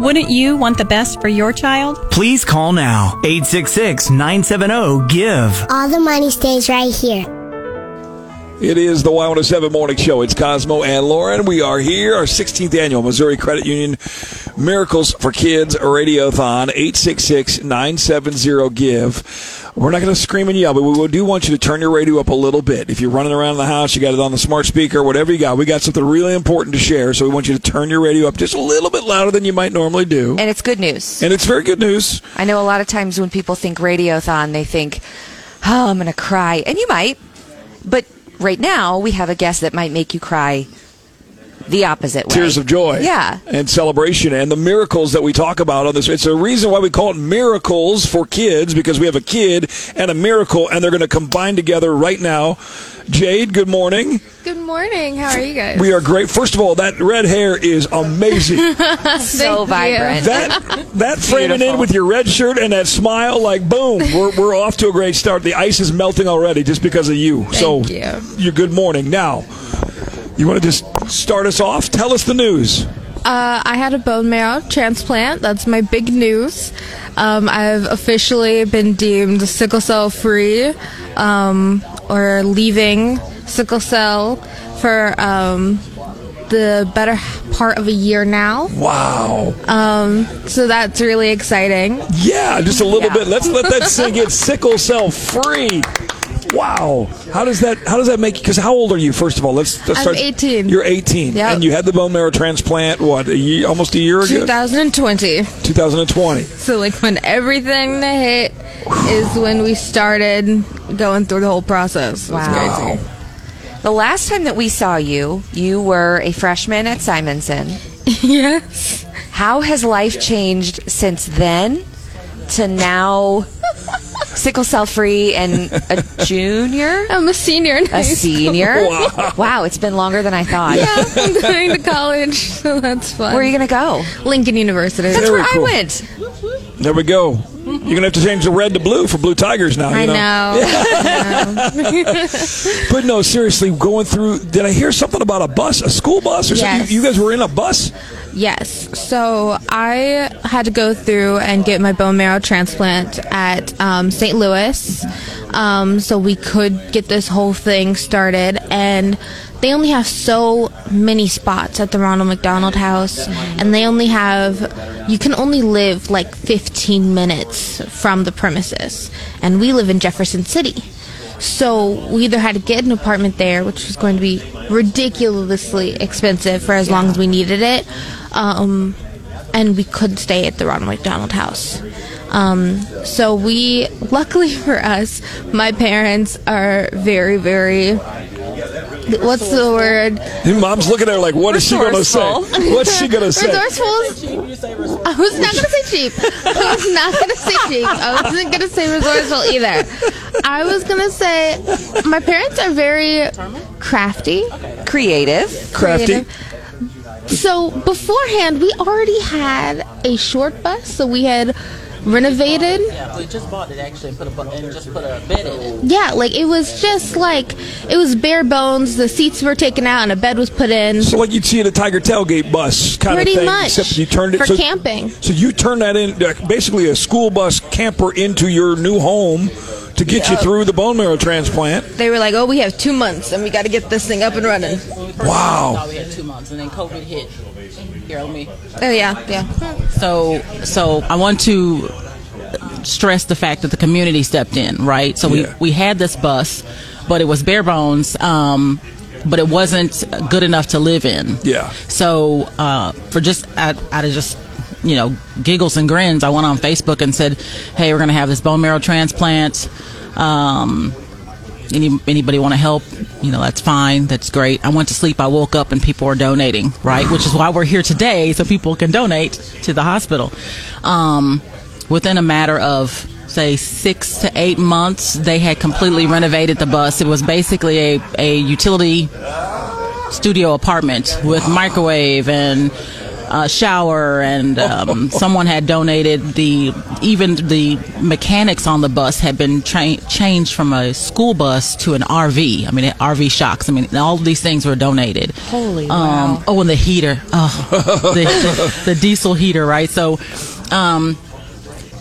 Wouldn't you want the best for your child? Please call now 866 970 GIVE. All the money stays right here. It is the Y107 Morning Show. It's Cosmo and Lauren. We are here, our 16th annual Missouri Credit Union Miracles for Kids Radiothon, 866 970 GIVE. We're not going to scream and yell, but we do want you to turn your radio up a little bit. If you're running around the house, you got it on the smart speaker, whatever you got, we got something really important to share. So we want you to turn your radio up just a little bit louder than you might normally do. And it's good news. And it's very good news. I know a lot of times when people think radiothon, they think, oh, I'm going to cry. And you might. But right now, we have a guest that might make you cry the opposite way. Tears of joy. Yeah. And celebration and the miracles that we talk about on this. It's a reason why we call it miracles for kids because we have a kid and a miracle and they're going to combine together right now. Jade, good morning. Good morning. How are you guys? We are great. First of all, that red hair is amazing. so vibrant. That that framing in with your red shirt and that smile, like boom, we're, we're off to a great start. The ice is melting already just because of you. Thank so you. you're good morning. Now, you want to just start us off? Tell us the news. Uh, I had a bone marrow transplant. That's my big news. Um, I've officially been deemed sickle cell free, um, or leaving sickle cell for um, the better part of a year now. Wow. Um, so that's really exciting. Yeah, just a little Yeah. bit. Let's let that sink in. Sickle cell free. Wow. How does that how does that make because how old are you first of all? Let's, let's I'm start 18. You're 18 Yep. and you had the bone marrow transplant what, a year, almost a year ago? 2020. 2020. So like when everything hit is when we started going through the whole process. It was Wow. The last time that we saw you, you were a freshman at Simonsen. yes. How has life changed since then to now sickle cell free and a junior? I'm a senior in A high school. senior? Wow. Wow, it's been longer than I thought. Yeah, I'm going to college, so that's fun. Where are you going to go? Lincoln University. That's Very where cool. I went. There we go. You're gonna have to change the red to blue for Blue Tigers now. I you know. But no, seriously, going through. Did I hear something about a bus, a school bus, or Yes. something? You, you guys were in a bus? Yes. So I had to go through and get my bone marrow transplant at um, St. Louis. Um, so we could get this whole thing started. And they only have so many spots at the Ronald McDonald House. And they only have, you can only live like 15 minutes from the premises. And we live in Jefferson City. So we either had to get an apartment there, which was going to be ridiculously expensive for as long as we needed it, um, and we couldn't stay at the Ronald McDonald House. Um, so we, luckily for us, my parents are very, very. What's the word? Your mom's looking at her like, what is she gonna say? What's she gonna say? Resourceful. is- I was not gonna say cheap. I was not gonna say cheap. I wasn't gonna say resourceful either. I was gonna say my parents are very crafty. Creative. Crafty. So beforehand, we already had a short bus, so we had renovated. Yeah, we just bought it actually and put a and just put a bed in it. Yeah, like it was just like it was bare bones. The seats were taken out and a bed was put in. So like you'd see at a Tiger tailgate bus kind Pretty of thing, much except you turned it for so, camping. So you turned that in, uh, basically a school bus camper into your new home to get you through the bone marrow transplant. They were like, "Oh, we have two months and we got to get this thing up and running." When we first Wow. we had two months, and then COVID hit. Here, let me. Oh yeah, yeah. So, so I want to stress the fact that the community stepped in, right? So Yeah. we we had this bus, but it was bare bones. Um, but it wasn't good enough to live in. Yeah. So uh, for just out, out of just you know giggles and grins, I went on Facebook and said, "Hey, we're going to have this bone marrow transplant. Um, any, anybody want to help? You know, that's fine. That's great. I went to sleep. I woke up and people were donating, right? Which is why we're here today, so people can donate to the hospital. Um, within a matter of say six to eight months, they had completely renovated the bus. It was basically a, a utility studio apartment with microwave and uh, shower, and um, someone had donated the even the mechanics on the bus had been tra- changed from a school bus to an RV. I mean, RV shocks. I mean, all of these things were donated. Holy um, wow. Oh, and the heater. Oh, the, the, the diesel heater, right? So, um,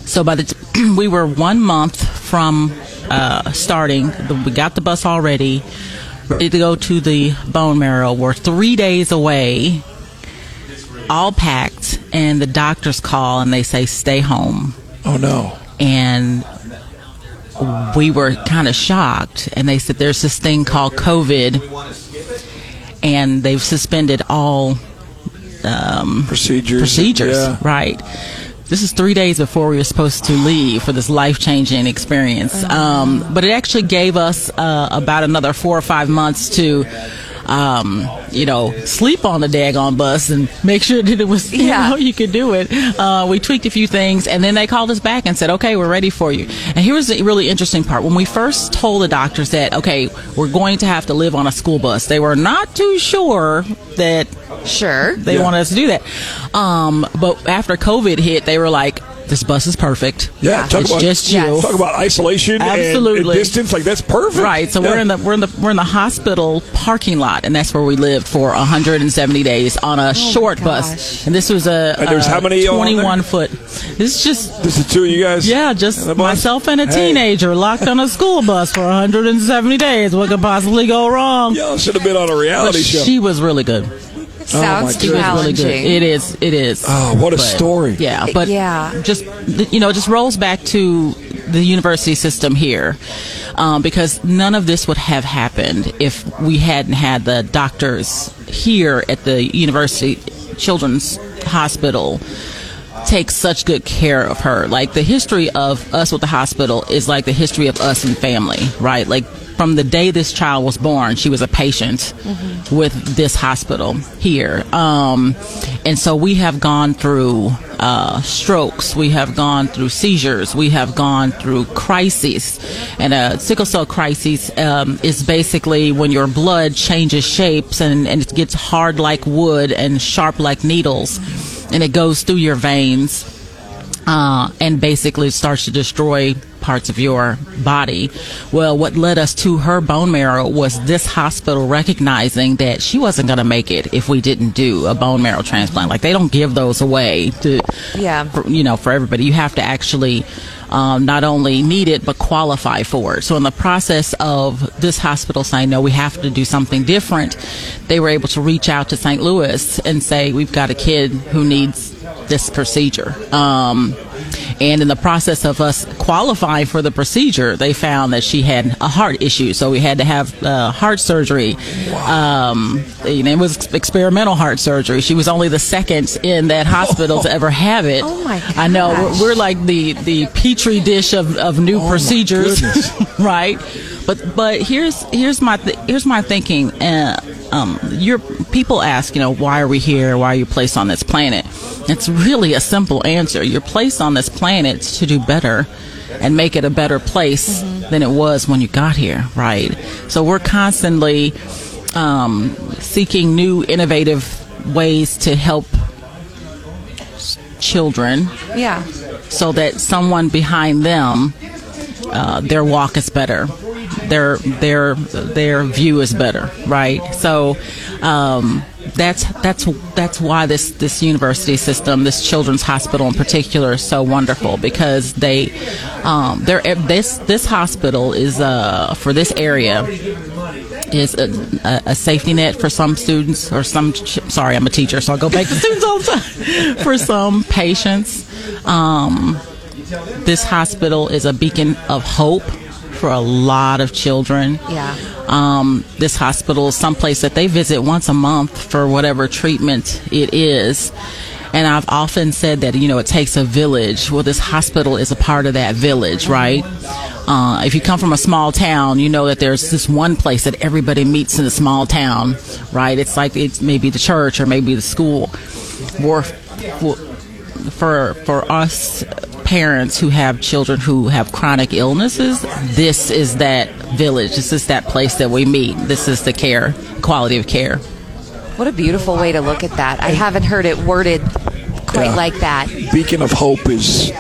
so by the t- we were one month from uh, starting. We got the bus already. Ready to go to the bone marrow. We're three days away, all packed, and the doctors call and they say, "Stay home." Oh no. and we were kind of shocked and they said there's this thing called covid and they've suspended all Procedures. procedures Yeah. right this is three days before we were supposed to leave for this life-changing experience um, but it actually gave us uh, about another four or five months to um, you know, sleep on the daggone bus and make sure that it was, you Yeah. know, you could do it. Uh, we tweaked a few things and then they called us back and said, okay, we're ready for you. And here was the really interesting part. When we first told the doctors that, okay, we're going to have to live on a school bus, they were not too sure that Sure. they Yeah. wanted us to do that. Um, but after COVID hit, they were like, this bus is perfect. Yeah, talk it's about- just Yes. Talk about isolation Absolutely. and, distance. Like that's perfect. Right, so we're in the we're in the we're in the hospital parking lot, and that's where we lived for 170 days on a oh short bus. And this was a, And there's a how many on 21 foot. This is just This is two of you guys. yeah, just myself and a Hey. teenager locked on a school bus for 170 days. What could possibly go wrong? Y'all should have been on a But reality show. she was really good. Sounds my It was challenging. really good. It is. It is. Oh, what a But, story. Yeah, but Yeah. just you know, it just rolls back to the university system here, um, because none of this would have happened if we hadn't had the doctors here at the University Children's Hospital take such good care of her. Like the history of us with the hospital is like the history of us and family, right? Like from the day this child was born, she was a patient with this hospital here. Um, and so we have gone through uh, strokes, we have gone through seizures, we have gone through crises. And a sickle cell crisis um, is basically when your blood changes shapes and, and it gets hard like wood and sharp like needles and it goes through your veins uh, and basically starts to destroy parts of your body. Well, what led us to her bone marrow was this hospital recognizing that she wasn't going to make it if we didn't do a bone marrow transplant. Like they don't give those away to, Yeah. for, you know, for everybody. You have to actually um, not only need it but qualify for it. So in the process of this hospital saying no, we have to do something different, they were able to reach out to St. Louis and say we've got a kid who needs this procedure. Um, and in the process of us qualifying for the procedure, they found that she had a heart issue. So we had to have uh, heart surgery. Um, it was experimental heart surgery. She was only the second in that hospital to ever have it. Oh, my I know. We're, we're like the, the petri dish of, of new procedures, right? But but here's here's my th- here's my thinking. Uh, um, your people ask, you know, why are we here? Why are you placed on this planet? It's really a simple answer. You're placed on this planet to do better and make it a better place than it was when you got here, right? So we're constantly um, seeking new, innovative ways to help children Yeah. so that someone behind them uh, their walk is better their their their view is better right? So um, that's that's that's why this this university system this children's hospital in particular is so wonderful because they um, they're this this hospital is uh, for this area is a, a, safety net for some students or some sorry i'm a teacher so i go back to students all the time. For some patients um, this hospital is a beacon of hope for a lot of children Yeah. um, this hospital is someplace that they visit once a month for whatever treatment it is and I've often said that, you know, it takes a village. Well, this hospital is a part of that village, right? Uh, if you come from a small town, you know that there's this one place that everybody meets in a small town, right? It's like it's maybe the church or maybe the school. Or for for us parents who have children who have chronic illnesses, this is that village. This is that place that we meet. This is the care, quality of care. What a beautiful way to look at that. I haven't heard it worded quite Yeah. like that. Beacon of hope is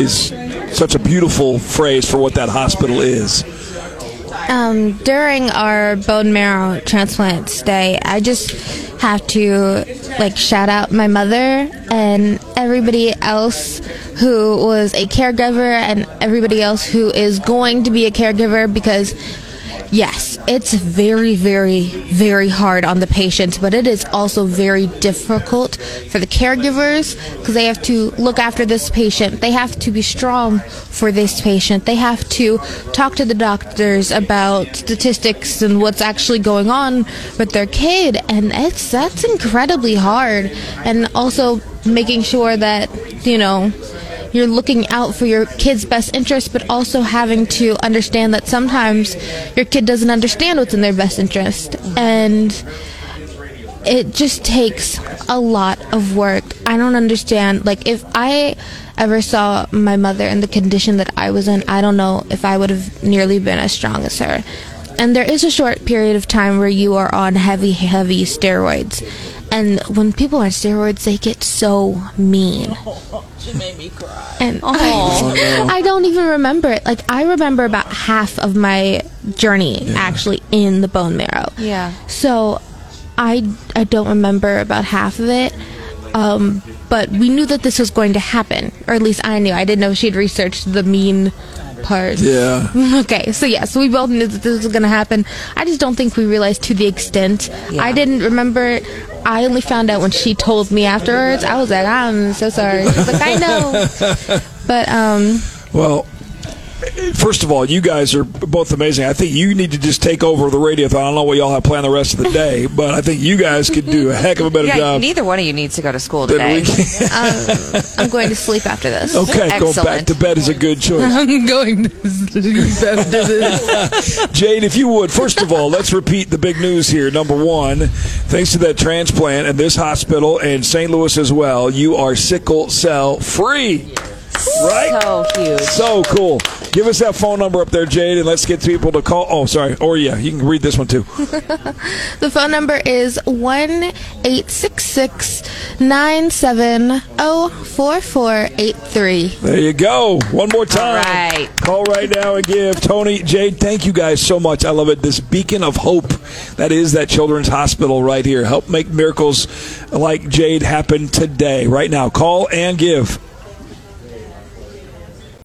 is such a beautiful phrase for what that hospital is. Um, during our bone marrow transplant stay, I just have to like shout out my mother and everybody else who was a caregiver and everybody else who is going to be a caregiver because yes, it's very, very, very hard on the patients, but it is also very difficult for the caregivers because they have to look after this patient. They have to be strong for this patient. They have to talk to the doctors about statistics and what's actually going on with their kid, and it's that's incredibly hard. And also making sure that you know you're looking out for your kid's best interest, but also having to understand that sometimes your kid doesn't understand what's in their best interest. And it just takes a lot of work. I don't understand. Like, if I ever saw my mother in the condition that I was in, I don't know if I would have nearly been as strong as her. And there is a short period of time where you are on heavy, heavy steroids. And when people are on steroids, they get so mean. She made me cry. And I, I don't even remember it. Like I remember about half of my journey actually in the bone marrow. Yeah. So I I don't remember about half of it. Um, but we knew that this was going to happen, or at least I knew. I didn't know she'd researched the mean part. Yeah. Okay, so yeah, so we both knew that this was going to happen. I just don't think we realized to the extent. Yeah. I didn't remember. I only found out when she told me afterwards. I was like, I'm so sorry. She's like, I know. But um, Well, first of all, you guys are both amazing. I think you need to just take over the radiothon. I don't know what y'all have planned the rest of the day, but I think you guys could do a heck of a better Yeah, job. neither one of you needs to go to school today. um, I'm going to sleep after this. Okay, go back to bed is a good choice. I'm going to sleep after this. Jade, if you would, first of all, let's repeat the big news here. Number one, thanks to that transplant and this hospital and St. Louis as well, you are sickle cell free. Right? So huge. So cool. Give us that phone number up there, Jade, and let's get people to call. Oh, sorry. Or, yeah, you can read this one too. The phone number is one eight six six nine seven zero four four eight three. There you go. One more time. All right. Call right now and give Tony, Jade, thank you guys so much. I love it. This beacon of hope that is that children's hospital right here. Help make miracles like Jade happen today, right now. Call and give.